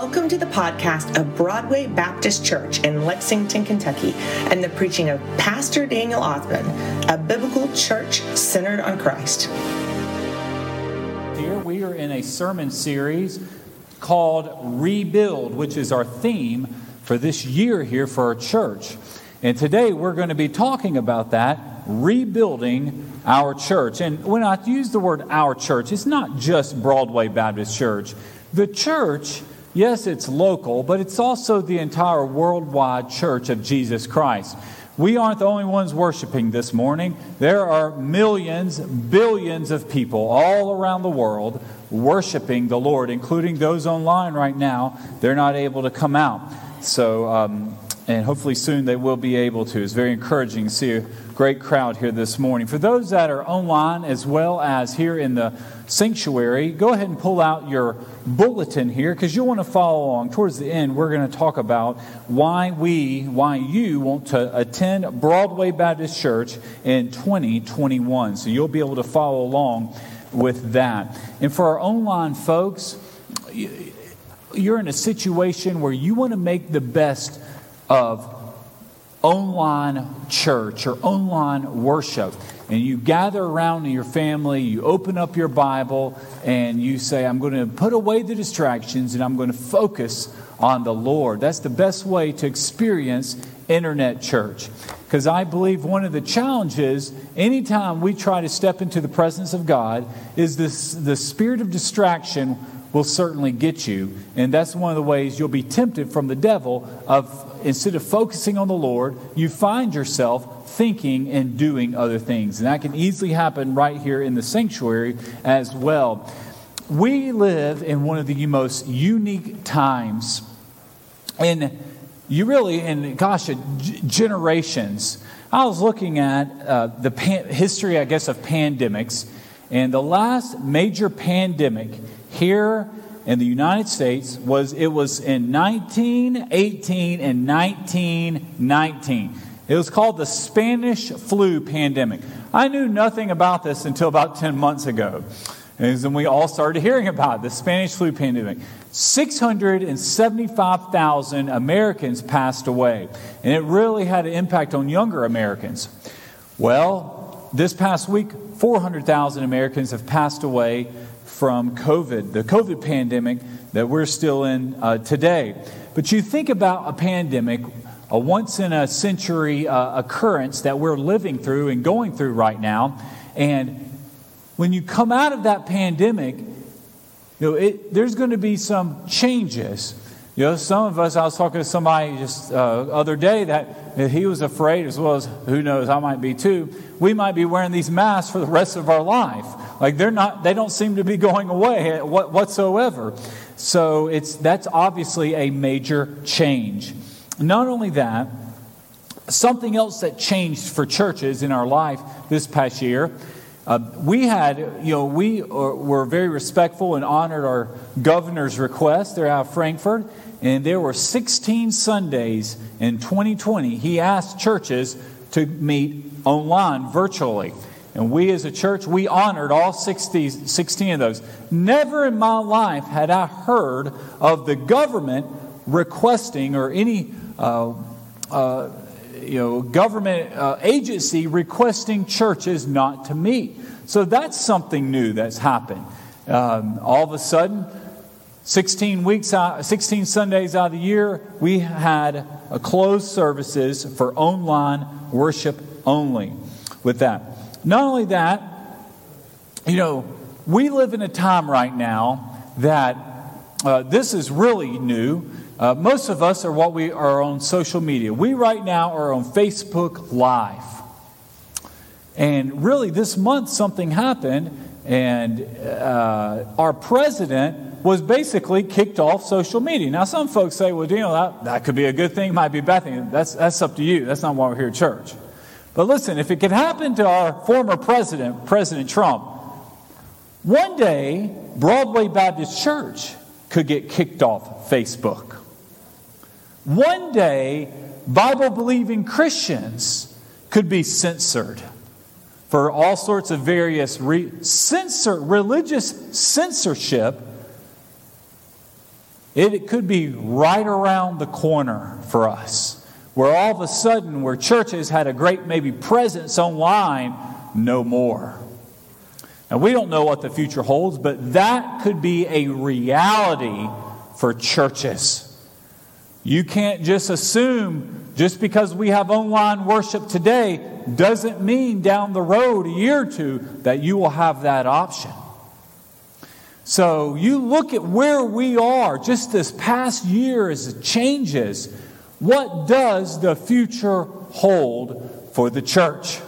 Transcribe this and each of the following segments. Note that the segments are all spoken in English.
Welcome to the podcast of Broadway Baptist Church in Lexington, Kentucky, and the preaching of Pastor Daniel Othman, a biblical church centered on Christ. Here we are in a sermon series called Rebuild, which is our theme for this year here for our church. And today we're going to be talking about that, rebuilding our church. And when I use the word our church, it's not just Broadway Baptist Church. The church, yes, it's local, but it's also the entire worldwide church of Jesus Christ. We aren't the only ones worshiping this morning. There are millions, billions of people all around the world worshiping the Lord, including those online right now. They're not able to come out. So, um, and hopefully soon they will be able to. It's very encouraging to see great crowd here this morning. For those that are online as well as here in the sanctuary, go ahead and pull out your bulletin here because you'll want to follow along. Towards the end, we're going to talk about why we, why you want to attend Broadway Baptist Church in 2021. So you'll be able to follow along with that. And for our online folks, you're in a situation where you want to make the best of online church or online worship. And you gather around in your family, you open up your Bible, and you say, I'm going to put away the distractions and I'm going to focus on the Lord. That's the best way to experience internet church. Because I believe one of the challenges, anytime we try to step into the presence of God, is this the spirit of distraction will certainly get you. And that's one of the ways you'll be tempted from the devil of instead of focusing on the Lord, you find yourself thinking and doing other things. And that can easily happen right here in the sanctuary as well. We live in one of the most unique times in you really in gosh generations. I was looking at uh, the pan- history, I guess, of pandemics, and the last major pandemic here in the United States was it was in 1918 and 1919. It was called the Spanish flu pandemic. I knew nothing about this until about 10 months ago. And we all started hearing about it, the Spanish flu pandemic. 675,000 Americans passed away. And it really had an impact on younger Americans. Well, this past week, 400,000 Americans have passed away from COVID, the COVID pandemic that we're still in uh, today. But you think about a pandemic, a once in a century uh, occurrence that we're living through and going through right now. And when you come out of that pandemic, you know, it, there's going to be some changes. You know, some of us, I was talking to somebody just uh, other day that, he was afraid, as well as who knows, I might be too. We might be wearing these masks for the rest of our life. Like they're not, they don't seem to be going away whatsoever. So it's, that's obviously a major change. Not only that, something else that changed for churches in our life this past year uh, we had, you know, we were very respectful and honored our governor's request. They're out of Frankfort, and there were 16 Sundays in 2020. He asked churches to meet online virtually. And we as a church, we honored all 60, 16 of those. Never in my life had I heard of the government requesting or any uh, uh, you know, government uh, agency requesting churches not to meet. So that's something new that's happened. Um, all of a sudden, 16 weeks out, 16 Sundays out of the year, we had closed services for online worship only with that. Not only that, you know, we live in a time right now that uh, this is really new. Uh, most of us are what we are on social media. We right now are on Facebook Live. And really, this month something happened, and uh, our president was basically kicked off social media. Now, some folks say, well, you know, that, that could be a good thing, might be a bad thing. That's, that's up to you. That's not why we're here at church. But listen, if it could happen to our former president, President Trump, one day, Broadway Baptist Church could get kicked off Facebook. One day, Bible believing Christians could be censored for all sorts of various re- censor, religious censorship It could be right around the corner for us, where all of a sudden, where churches had a great maybe presence online, no more. And we don't know what the future holds, but that could be a reality for churches. You can't just assume just because we have online worship today doesn't mean down the road, a year or two, that you will have that option. So you look at where we are just this past year as it changes. What does the future hold for the church?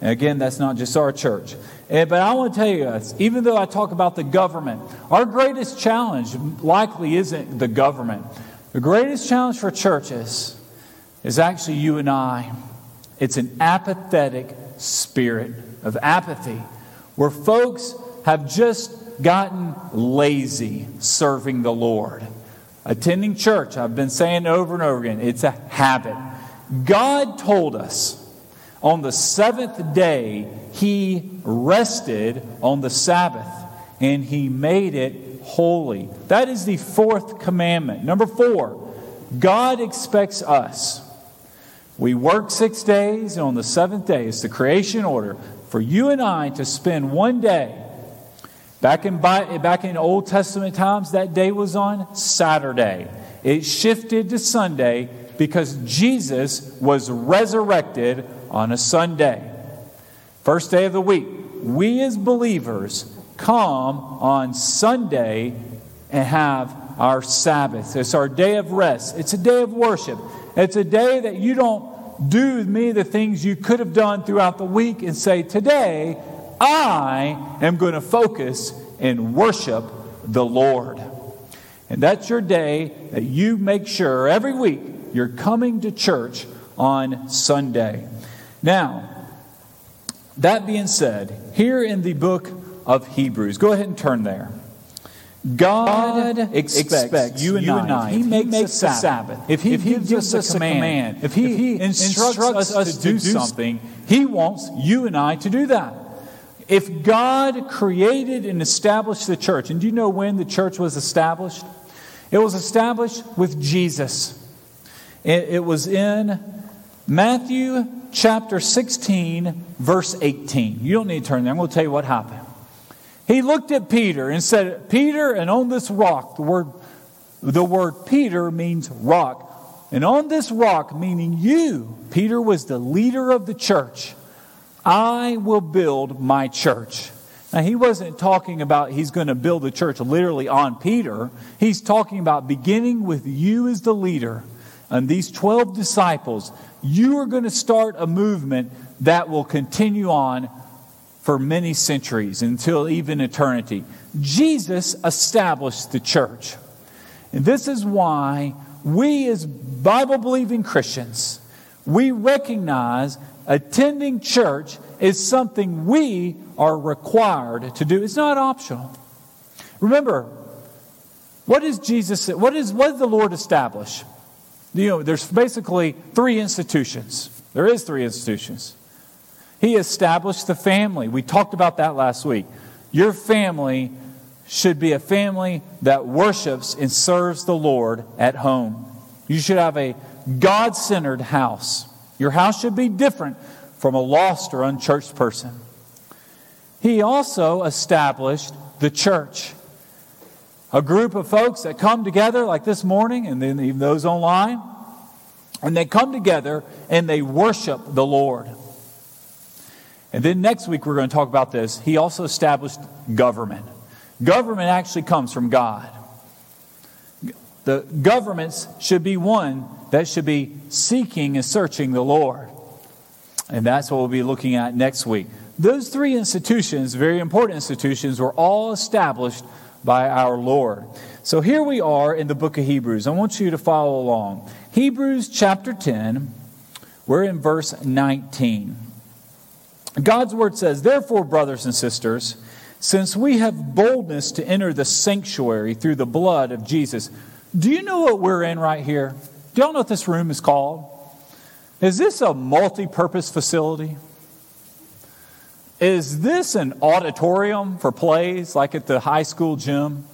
And again, that's not just our church. But I want to tell you, even though I talk about the government, our greatest challenge likely isn't the government. The greatest challenge for churches is actually you and I. It's an apathetic spirit of apathy where folks have just gotten lazy serving the Lord. Attending church, I've been saying over and over again, it's a habit. God told us on the seventh day, He rested on the Sabbath and He made it holy. That is the fourth commandment. Number four, God expects us. We work six days, and on the seventh day, it's the creation order for you and I to spend one day. Back in, back in Old Testament times, that day was on Saturday. It shifted to Sunday because Jesus was resurrected on a Sunday. First day of the week. We as believers come on Sunday and have our Sabbath. It's our day of rest. It's a day of worship. It's a day that you don't do me the things you could have done throughout the week and say, Today, I am going to focus and worship the Lord. And that's your day that you make sure every week you're coming to church on Sunday. Now, that being said, here in the book of Hebrews. Go ahead and turn there. God, God expects, expects, you and, you I, and I, if He makes, makes a Sabbath, Sabbath, if He, if he gives, gives, us a command, command if, he if He instructs, instructs us, to do something, He wants you and I to do that. If God created and established the church, and do you know when the church was established? It was established with Jesus. It, it was in Matthew chapter 16, verse 18. You don't need to turn there. I'm going to tell you what happened. He looked at Peter and said, Peter, and on this rock, the word, the word Peter means rock. And on this rock, meaning you, Peter was the leader of the church, I will build my church. Now, he wasn't talking about he's going to build the church literally on Peter. He's talking about beginning with you as the leader and these 12 disciples. You are going to start a movement that will continue on for many centuries until even eternity. Jesus established the church. And this is why we, as Bible believing Christians, we recognize attending church is something we are required to do. It's not optional. Remember, what is Jesus, what is, what did the Lord establish? You know, there's basically three institutions. There is three institutions. He established the family. We talked about that last week. Your family should be a family that worships and serves the Lord at home. You should have a God centered house. Your house should be different from a lost or unchurched person. He also established the church. A group of folks that come together like this morning, and then even those online, and they come together and they worship the Lord. And then next week, we're going to talk about this. He also established government. Government actually comes from God. The governments should be one that should be seeking and searching the Lord. And that's what we'll be looking at next week. Those three institutions, very important institutions, were all established by our Lord. So here we are in the book of Hebrews. I want you to follow along. Hebrews chapter 10, we're in verse 19. God's word says, Therefore, brothers and sisters, since we have boldness to enter the sanctuary through the blood of Jesus, do you know what we're in right here? Do y'all know what this room is called? Is this a multi purpose facility? Is this an auditorium for plays like at the high school gym?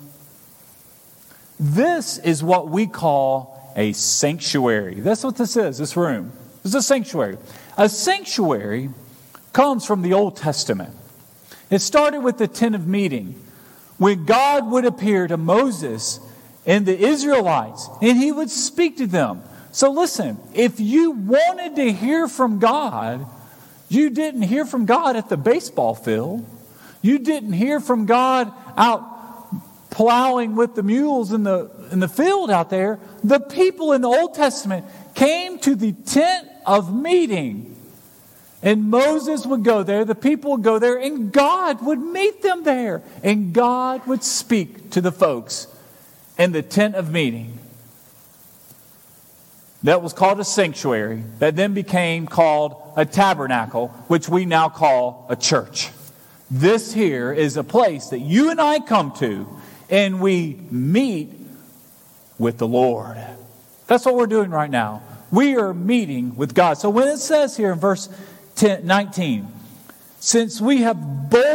This is what we call a sanctuary. That's what this is, this room. This is a sanctuary. A sanctuary comes from the Old Testament. It started with the tent of meeting, when God would appear to Moses and the Israelites, and he would speak to them. So listen, if you wanted to hear from God, you didn't hear from God at the baseball field. You didn't hear from God out plowing with the mules in the, in the field out there. The people in the Old Testament came to the tent of meeting. And Moses would go there, the people would go there, and God would meet them there. And God would speak to the folks in the tent of meeting. That was called a sanctuary, that then became called a tabernacle, which we now call a church. This here is a place that you and I come to, and we meet with the Lord. That's what we're doing right now. We are meeting with God. So when it says here in verse 10, 19, since we have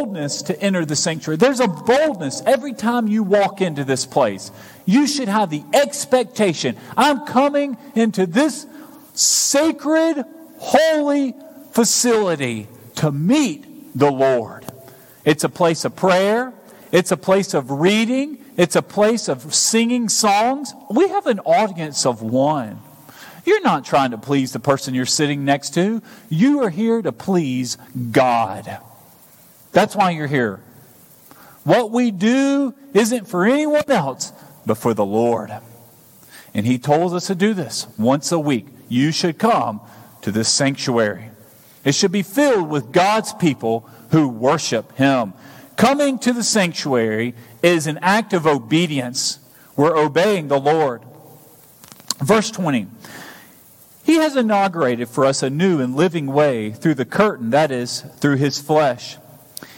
boldness to enter the sanctuary, there's a boldness every time you walk into this place. You should have the expectation I'm coming into this sacred, holy facility to meet the Lord. It's a place of prayer, it's a place of reading, it's a place of singing songs. We have an audience of one. You're not trying to please the person you're sitting next to. You are here to please God. That's why you're here. What we do isn't for anyone else, but for the Lord. And He told us to do this once a week. You should come to this sanctuary. It should be filled with God's people who worship Him. Coming to the sanctuary is an act of obedience. We're obeying the Lord. Verse 20 he has inaugurated for us a new and living way through the curtain, that is, through his flesh.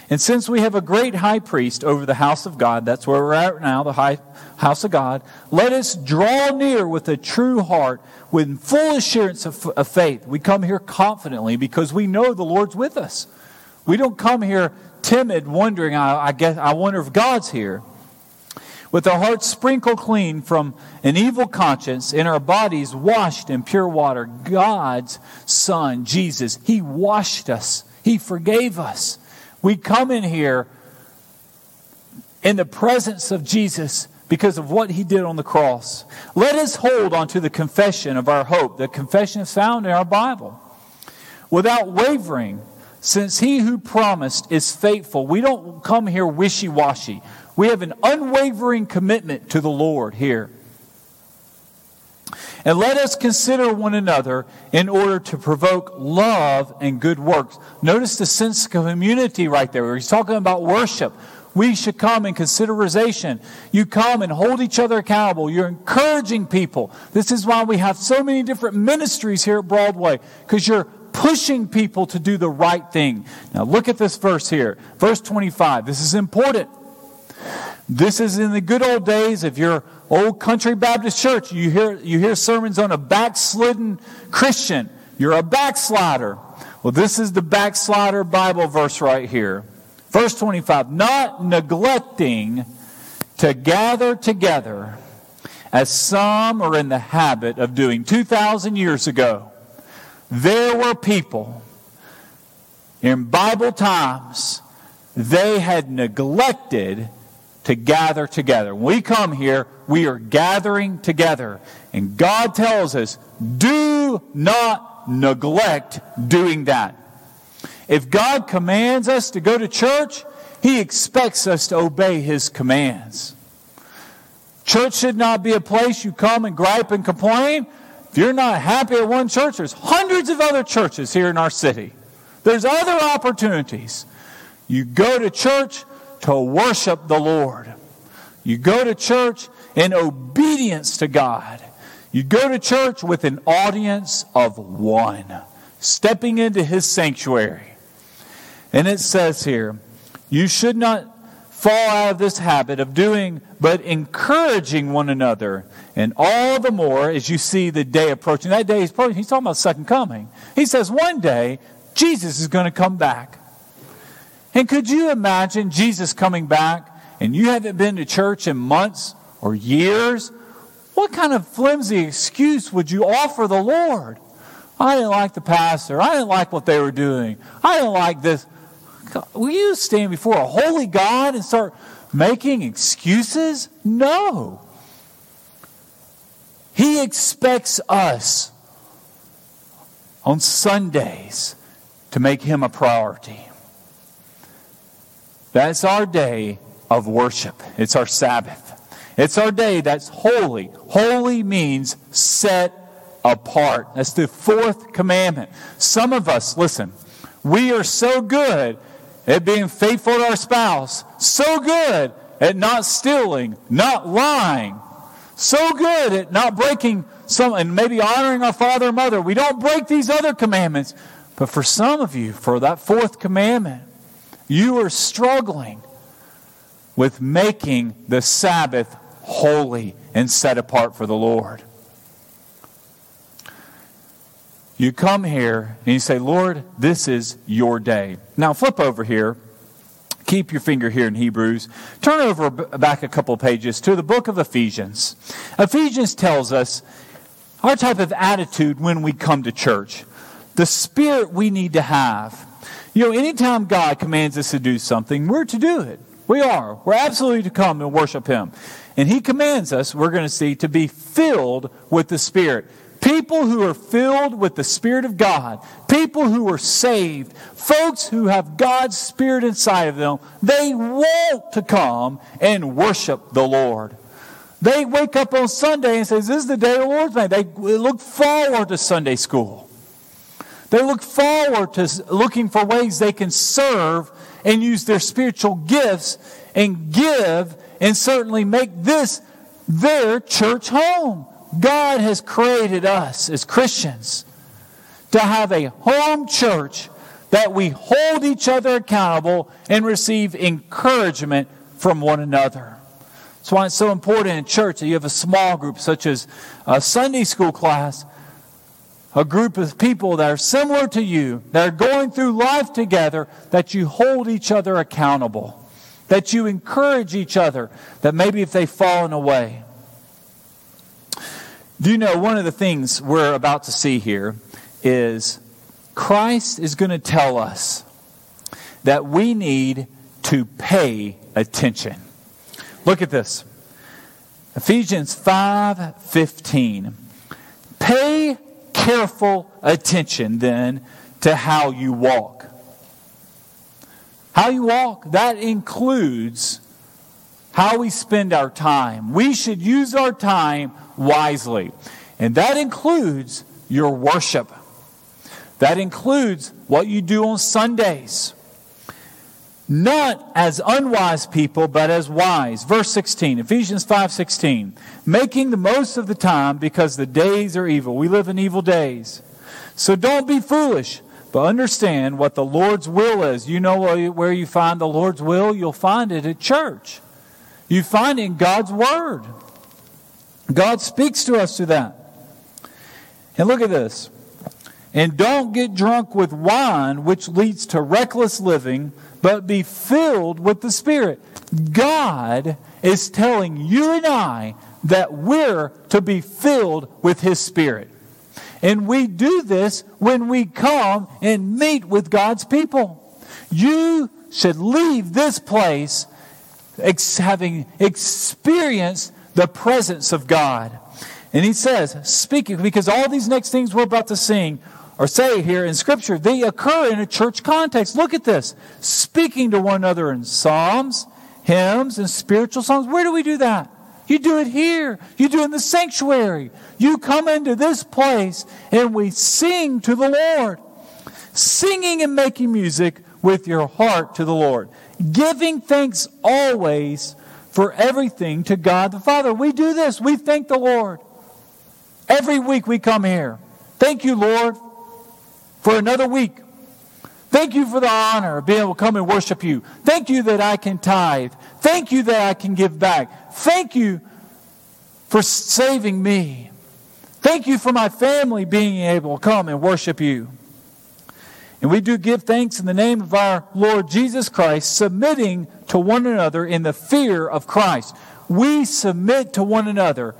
And since we have a great high priest over the house of God, that's where we're at now, the high, house of God, let us draw near with a true heart, with full assurance of, of faith. We come here confidently because we know the Lord's with us. We don't come here timid, wondering, I, I guess, I wonder if God's here with our hearts sprinkled clean from an evil conscience and our bodies washed in pure water. God's Son, Jesus, He washed us, He forgave us. We come in here in the presence of Jesus because of what he did on the cross. Let us hold on to the confession of our hope. The confession found in our Bible. Without wavering, since he who promised is faithful, we don't come here wishy washy. We have an unwavering commitment to the Lord here. And let us consider one another in order to provoke love and good works. Notice the sense of community right there. He's talking about worship. We should come in consideration. You come and hold each other accountable. You're encouraging people. This is why we have so many different ministries here at Broadway, because you're pushing people to do the right thing. Now, look at this verse here. Verse 25. This is important. This is in the good old days of your old country Baptist church. You hear, you hear sermons on a backslidden Christian. You're a backslider. Well, this is the backslider Bible verse right here. Verse 25 Not neglecting to gather together as some are in the habit of doing. 2,000 years ago, there were people in Bible times, they had neglected to gather together. When we come here, we are gathering together. And God tells us, do not neglect doing that. If God commands us to go to church, He expects us to obey His commands. Church should not be a place you come and gripe and complain. If you're not happy at one church, there's hundreds of other churches here in our city. There's other opportunities. You go to church to worship the Lord. You go to church in obedience to God. You go to church with an audience of one, stepping into his sanctuary. And it says here, you should not fall out of this habit of doing, but encouraging one another. And all the more as you see the day approaching. That day approaching. He's talking about second coming. He says one day Jesus is going to come back. And could you imagine Jesus coming back and you haven't been to church in months or years, what kind of flimsy excuse would you offer the Lord? I didn't like the pastor. I didn't like what they were doing. I didn't like this. Will you stand before a holy God and start making excuses? No. He expects us on Sundays to make Him a priority. That's our day of worship. It's our Sabbath. It's our day that's holy. Holy means set apart. That's the fourth commandment. Some of us, listen, we are so good at being faithful to our spouse, so good at not stealing, not lying, so good at not breaking some, and maybe honoring our father and mother. We don't break these other commandments. But for some of you, for that fourth commandment, you are struggling with making the Sabbath holy and set apart for the Lord. You come here and you say, Lord, this is your day. Now flip over here. Keep your finger here in Hebrews. Turn over back a couple pages to the book of Ephesians. Ephesians tells us our type of attitude when we come to church, the spirit we need to have. You know, anytime God commands us to do something, we're to do it. We are. We're absolutely to come and worship Him. And He commands us, we're going to see, to be filled with the Spirit. People who are filled with the Spirit of God, people who are saved, folks who have God's Spirit inside of them, they want to come and worship the Lord. They wake up on Sunday and say, This is the day of the Lord's made. They look forward to Sunday school. They look forward to looking for ways they can serve and use their spiritual gifts and give and certainly make this their church home. God has created us as Christians to have a home church that we hold each other accountable and receive encouragement from one another. That's why it's so important in church that you have a small group, such as a Sunday school class, a group of people that are similar to you, that are going through life together, that you hold each other accountable, that you encourage each other, that maybe if they've fallen away. Do you know one of the things we're about to see here is Christ is going to tell us that we need to pay attention. Look at this. Ephesians 5:15. Pay careful attention then to how you walk. How you walk, that includes how we spend our time. We should use our time wisely. And that includes your worship. That includes what you do on Sundays. Not as unwise people, but as wise. Verse 16, Ephesians 5:16. Making the most of the time because the days are evil. We live in evil days. So don't be foolish, but understand what the Lord's will is. You know where you find the Lord's will? You'll find it at church. You find it in God's Word. God speaks to us through that. And look at this. And don't get drunk with wine, which leads to reckless living, but be filled with the Spirit. God is telling you and I that we're to be filled with His Spirit. And we do this when we come and meet with God's people. You should leave this place ex- having experienced the presence of God. And he says, speaking, because all these next things we're about to sing or say here in Scripture, they occur in a church context. Look at this. Speaking to one another in psalms, hymns, and spiritual songs. Where do we do that? You do it here. You do it in the sanctuary. You come into this place and we sing to the Lord. Singing and making music with your heart to the Lord. Giving thanks always for everything to God the Father. We do this. We thank the Lord. Every week we come here. Thank you, Lord, for another week. Thank you for the honor of being able to come and worship you. Thank you that I can tithe. Thank you that I can give back. Thank you for saving me. Thank you for my family being able to come and worship you. And we do give thanks in the name of our Lord Jesus Christ, submitting to one another in the fear of Christ. We submit to one another.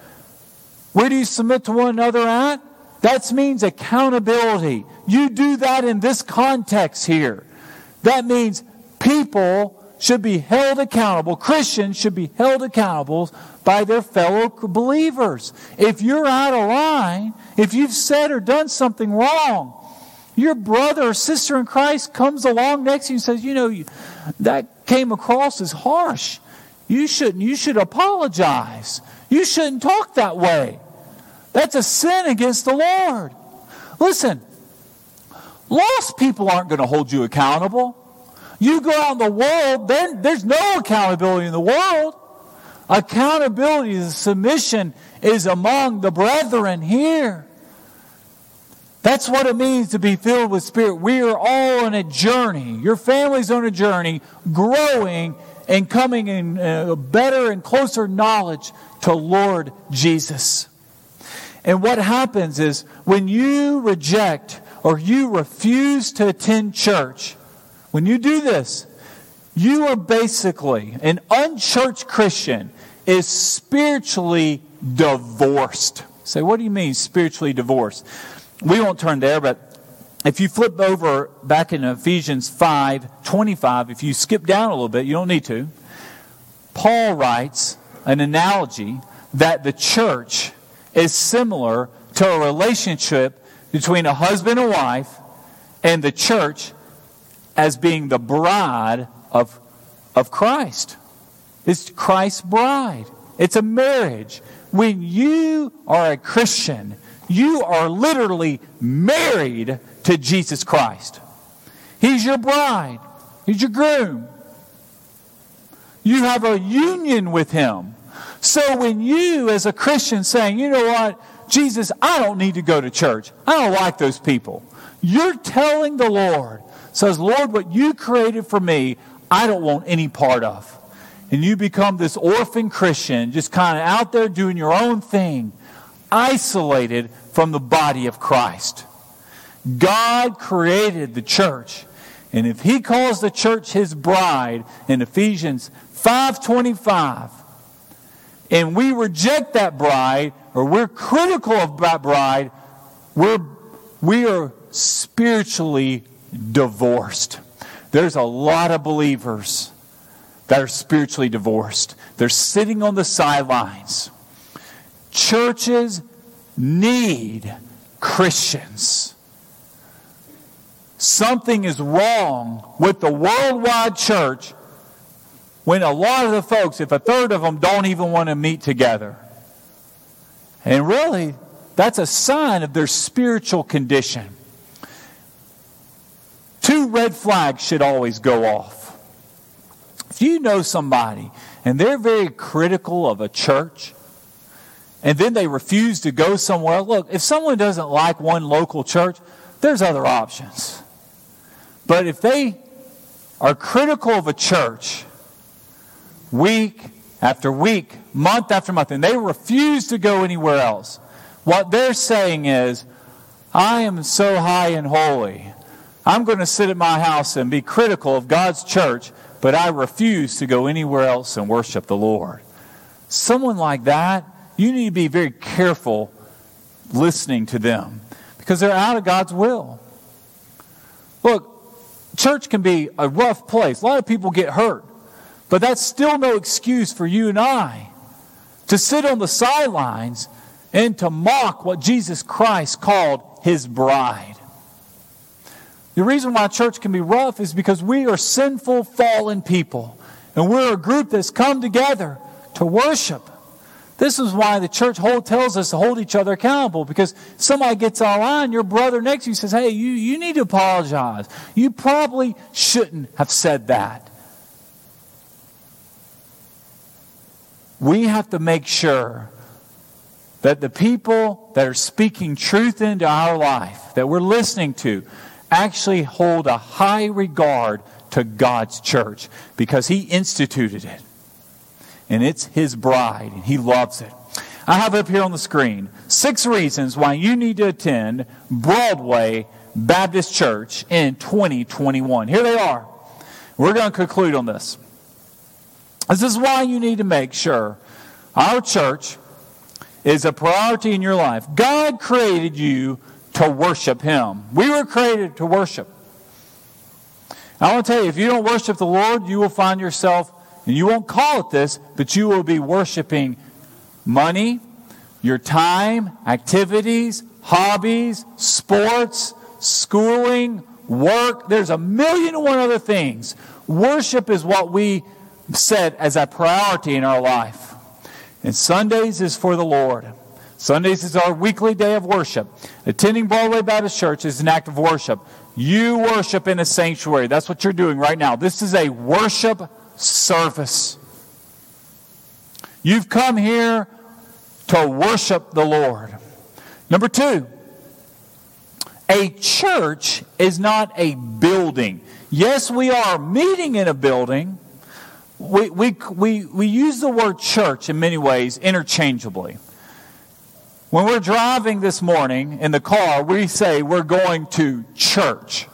Where do you submit to one another at? That means accountability. You do that in this context here. That means people should be held accountable. Christians should be held accountable by their fellow believers. If you're out of line, if you've said or done something wrong, your brother or sister in Christ comes along next to you and says, You know, that came across as harsh. You shouldn't. You should apologize. You shouldn't talk that way. That's a sin against the Lord. Listen, lost people aren't going to hold you accountable. You go out in the world, then there's no accountability in the world. Accountability, the submission is among the brethren here. That's what it means to be filled with Spirit. We are all on a journey. Your family's on a journey, growing and coming in a better and closer knowledge to Lord Jesus. And what happens is when you reject or you refuse to attend church, when you do this, you are basically an unchurched Christian is spiritually divorced. Say, what do you mean spiritually divorced? We won't turn there, but if you flip over back in Ephesians 5 25, if you skip down a little bit, you don't need to. Paul writes an analogy that the church is similar to a relationship between a husband and wife and the church as being the bride of, of Christ. It's Christ's bride. It's a marriage. When you are a Christian, you are literally married to Jesus Christ. He's your bride. He's your groom. You have a union with him. So when you, as a Christian, saying, you know what, Jesus, I don't need to go to church. I don't like those people. You're telling the Lord, says, Lord, what you created for me, I don't want any part of. And you become this orphan Christian, just kind of out there doing your own thing, isolated from the body of Christ. God created the church. And if he calls the church his bride in Ephesians 5:25, and we reject that bride or we're critical of that bride, we're we are spiritually divorced. There's a lot of believers that are spiritually divorced. They're sitting on the sidelines. Churches need Christians. Something is wrong with the worldwide church when a lot of the folks, if a third of them don't even want to meet together. And really, that's a sign of their spiritual condition. Two red flags should always go off. If you know somebody and they're very critical of a church, and then they refuse to go somewhere, look, if someone doesn't like one local church, there's other options. But if they are critical of a church week after week, month after month, and they refuse to go anywhere else, what they're saying is, I am so high and holy. I'm going to sit at my house and be critical of God's church, but I refuse to go anywhere else and worship the Lord. Someone like that, you need to be very careful listening to them because they're out of God's will. Look, church can be a rough place. A lot of people get hurt, but that's still no excuse for you and I to sit on the sidelines and to mock what Jesus Christ called his bride. The reason why church can be rough is because we are sinful, fallen people. And we're a group that's come together to worship. This is why the church hold, tells us to hold each other accountable because somebody gets online, your brother next to you says, Hey, you, you need to apologize. You probably shouldn't have said that. We have to make sure that the people that are speaking truth into our life, that we're listening to, actually hold a high regard to God's church because He instituted it. And it's His bride, and He loves it. I have up here on the screen six reasons why you need to attend Broadway Baptist Church in 2021. Here they are. We're going to conclude on this. This is why you need to make sure our church is a priority in your life. God created you to worship Him. We were created to worship. I want to tell you, if you don't worship the Lord, you will find yourself, and you won't call it this, but you will be worshiping money, your time, activities, hobbies, sports, schooling, work. There's a million and one other things. Worship is what we set as a priority in our life. And Sundays is for the Lord. Sundays is our weekly day of worship. Attending Broadway Baptist Church is an act of worship. You worship in a sanctuary. That's what you're doing right now. This is a worship service. You've come here to worship the Lord. Number two, a church is not a building. Yes, we are meeting in a building. We, we, we, we use the word church in many ways interchangeably. When we're driving this morning in the car, we say we're going to church.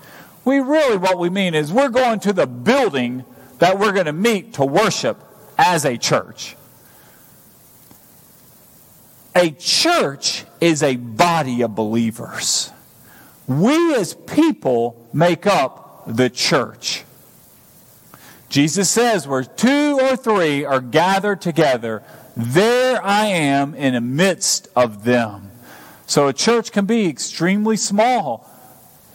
We really, what we mean is we're going to the building that we're going to meet to worship as a church. A church is a body of believers. We as people make up the church. Jesus says, where two or three are gathered together, there I am in the midst of them. So a church can be extremely small.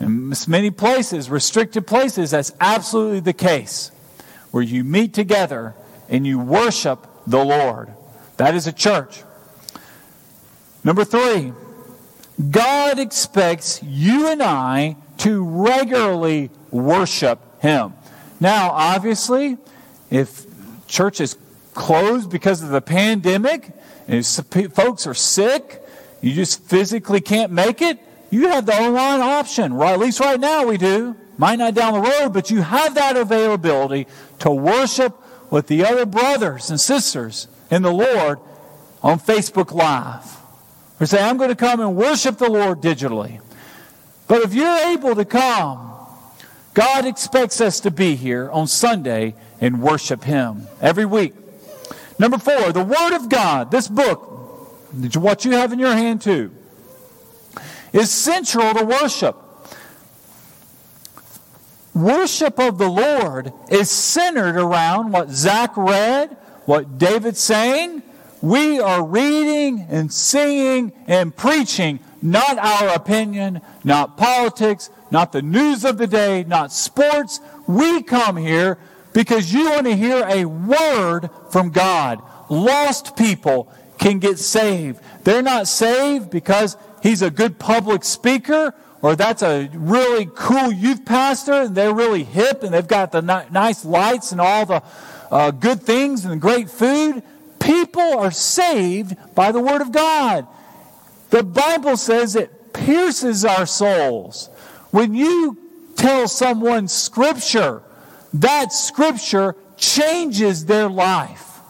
In many places, restricted places, that's absolutely the case. Where you meet together and you worship the Lord. That is a church. Number three, God expects you and I to regularly worship Him. Now, obviously, if church is closed because of the pandemic, and folks are sick, you just physically can't make it, you have the online option. Right, at least right now we do. Might not down the road, but you have that availability to worship with the other brothers and sisters in the Lord on Facebook Live. Or say, I'm going to come and worship the Lord digitally. But if you're able to come, God expects us to be here on Sunday and worship Him every week. Number four, the Word of God, this book, what you have in your hand too, is central to worship. Worship of the Lord is centered around what Zach read, what David's saying, we are reading and singing and preaching not our opinion, not politics, not the news of the day, not sports. We come here because you want to hear a word from God. Lost people can get saved. They're not saved because he's a good public speaker or that's a really cool youth pastor and they're really hip and they've got the nice lights and all the uh, good things and great food. People are saved by the Word of God. The Bible says it pierces our souls. When you tell someone Scripture, that Scripture changes their life.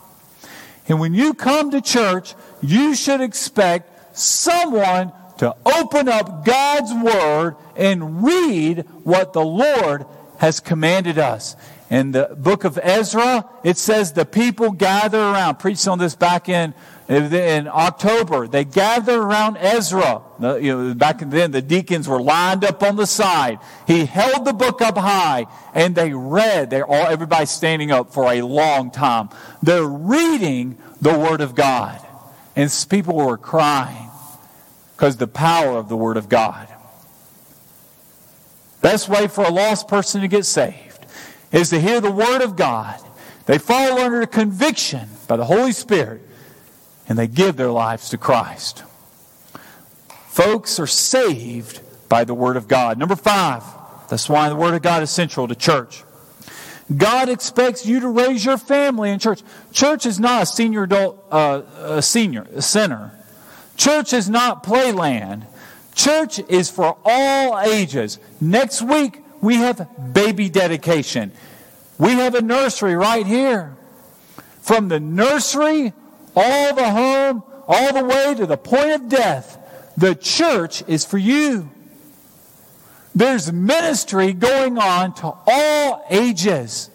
And when you come to church, you should expect someone to open up God's Word and read what the Lord has commanded us. In the book of Ezra, it says the people gather around. Preached on this back in in October. They gathered around Ezra. You know, back then, the deacons were lined up on the side. He held the book up high, and they read. They're all everybody standing up for a long time. They're reading the Word of God, and people were crying because the power of the Word of God. Best way for a lost person to get saved is to hear the Word of God. They fall under conviction by the Holy Spirit and they give their lives to Christ. Folks are saved by the Word of God. Number five, that's why the Word of God is central to church. God expects you to raise your family in church. Church is not a senior adult, uh, a senior a center. Church is not playland. Church is for all ages. Next week, we have baby dedication. We have a nursery right here. From the nursery, all the home, all the way to the point of death, the church is for you. There's ministry going on to all ages.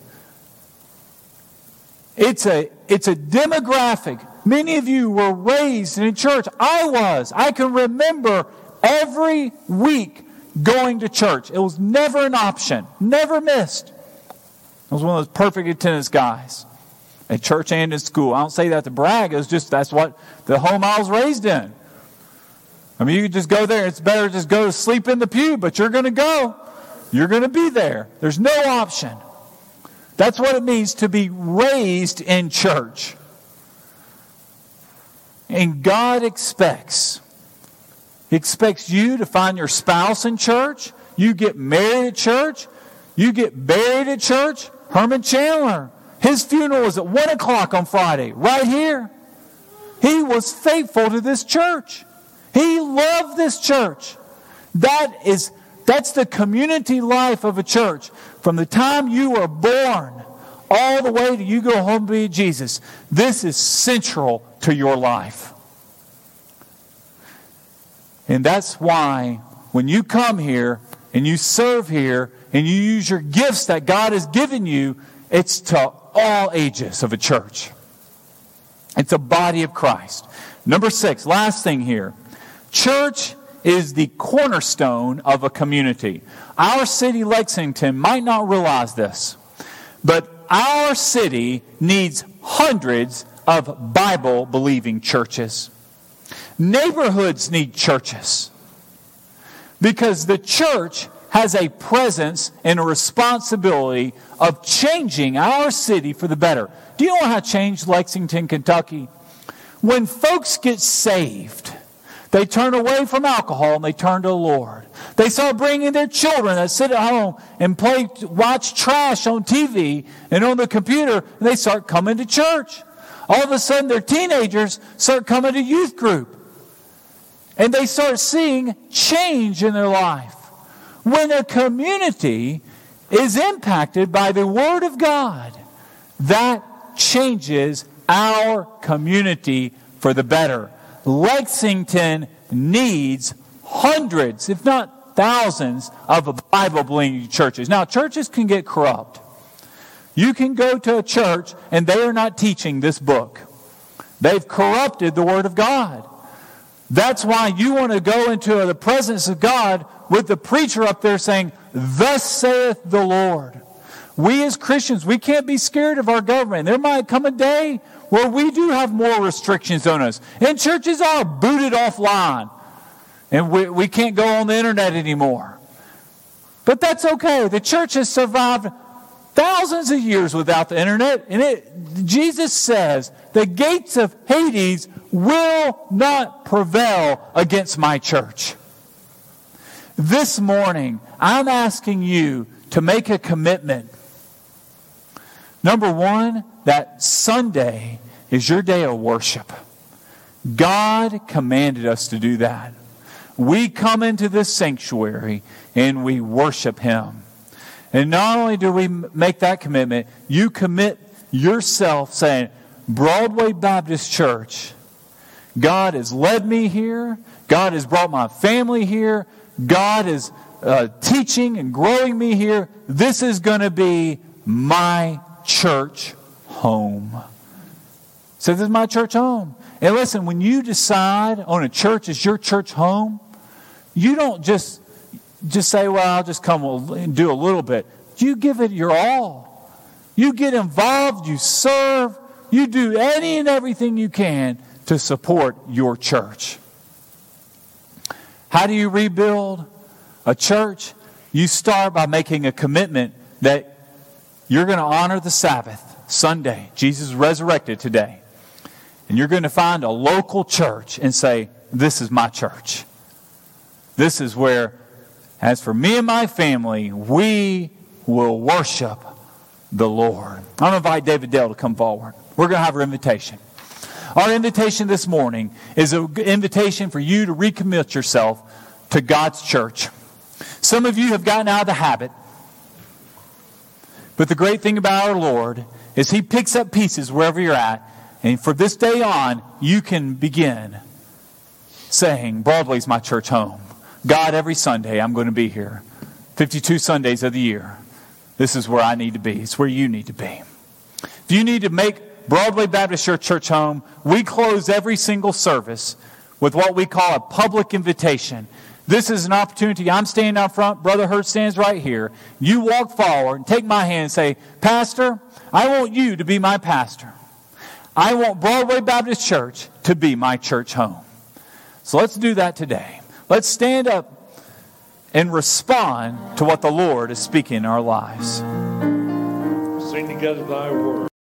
It's a, it's a demographic. Many of you were raised in a church. I was. I can remember every week going to church. It was never an option, never missed. I was one of those perfect attendance guys at church and in school. I don't say that to brag. It's just that's what the home I was raised in. I mean, you could just go there. It's better just go to sleep in the pew, but you're going to go. You're going to be there. There's no option. That's what it means to be raised in church. And God expects, He expects you to find your spouse in church. You get married at church. You get buried at church. Herman Chandler, his funeral was at 1 o'clock on Friday, right here. He was faithful to this church. He loved this church. That is, that's the community life of a church. From the time you were born all the way to you go home to be Jesus, this is central to your life. And that's why when you come here and you serve here and you use your gifts that God has given you, it's to all ages of a church. It's a body of Christ. Number six, last thing here. Church is the cornerstone of a community. Our city, Lexington, might not realize this, but our city needs hundreds of Bible believing churches. Neighborhoods need churches because the church has a presence and a responsibility of changing our city for the better. Do you know how to change Lexington, Kentucky? When folks get saved, they turn away from alcohol and they turn to the Lord. They start bringing their children that sit at home and play, watch trash on TV and on the computer, and they start coming to church. All of a sudden, their teenagers start coming to youth group. And they start seeing change in their life. When a community is impacted by the Word of God, that changes our community for the better. Lexington needs hundreds, if not thousands, of Bible believing churches. Now, churches can get corrupt. You can go to a church and they are not teaching this book. They've corrupted the Word of God. That's why you want to go into the presence of God with the preacher up there saying, Thus saith the Lord. We as Christians, we can't be scared of our government. There might come a day where we do have more restrictions on us. And churches are booted offline. And we, we can't go on the internet anymore. But that's okay. The church has survived thousands of years without the internet. And it, Jesus says, the gates of Hades will not prevail against my church. This morning, I'm asking you to make a commitment. Number one, that Sunday is your day of worship. God commanded us to do that. We come into this sanctuary and we worship Him. And not only do we make that commitment, you commit yourself saying, Broadway Baptist Church, God has led me here. God has brought my family here. God is uh, teaching and growing me here. This is going to be my church home. So this is my church home. And listen, when you decide on a church as your church home, you don't just just say, "Well, I'll just come and do a little bit." You give it your all. You get involved. You serve. You do any and everything you can to support your church. How do you rebuild a church? You start by making a commitment that you're going to honor the Sabbath, Sunday. Jesus resurrected today. And you're going to find a local church and say, This is my church. This is where, as for me and my family, we will worship the Lord. I'm going to invite David Dale to come forward. We're going to have our invitation. Our invitation this morning is an invitation for you to recommit yourself to God's church. Some of you have gotten out of the habit. But the great thing about our Lord is He picks up pieces wherever you're at and for this day on, you can begin saying, Broadway's my church home. God, every Sunday I'm going to be here. 52 Sundays of the year. This is where I need to be. It's where you need to be. If you need to make Broadway Baptist Church church home, we close every single service with what we call a public invitation. This is an opportunity. I'm standing out front. Brother Hurt stands right here. You walk forward and take my hand and say, Pastor, I want you to be my pastor. I want Broadway Baptist Church to be my church home. So let's do that today. Let's stand up and respond to what the Lord is speaking in our lives. Sing together thy word.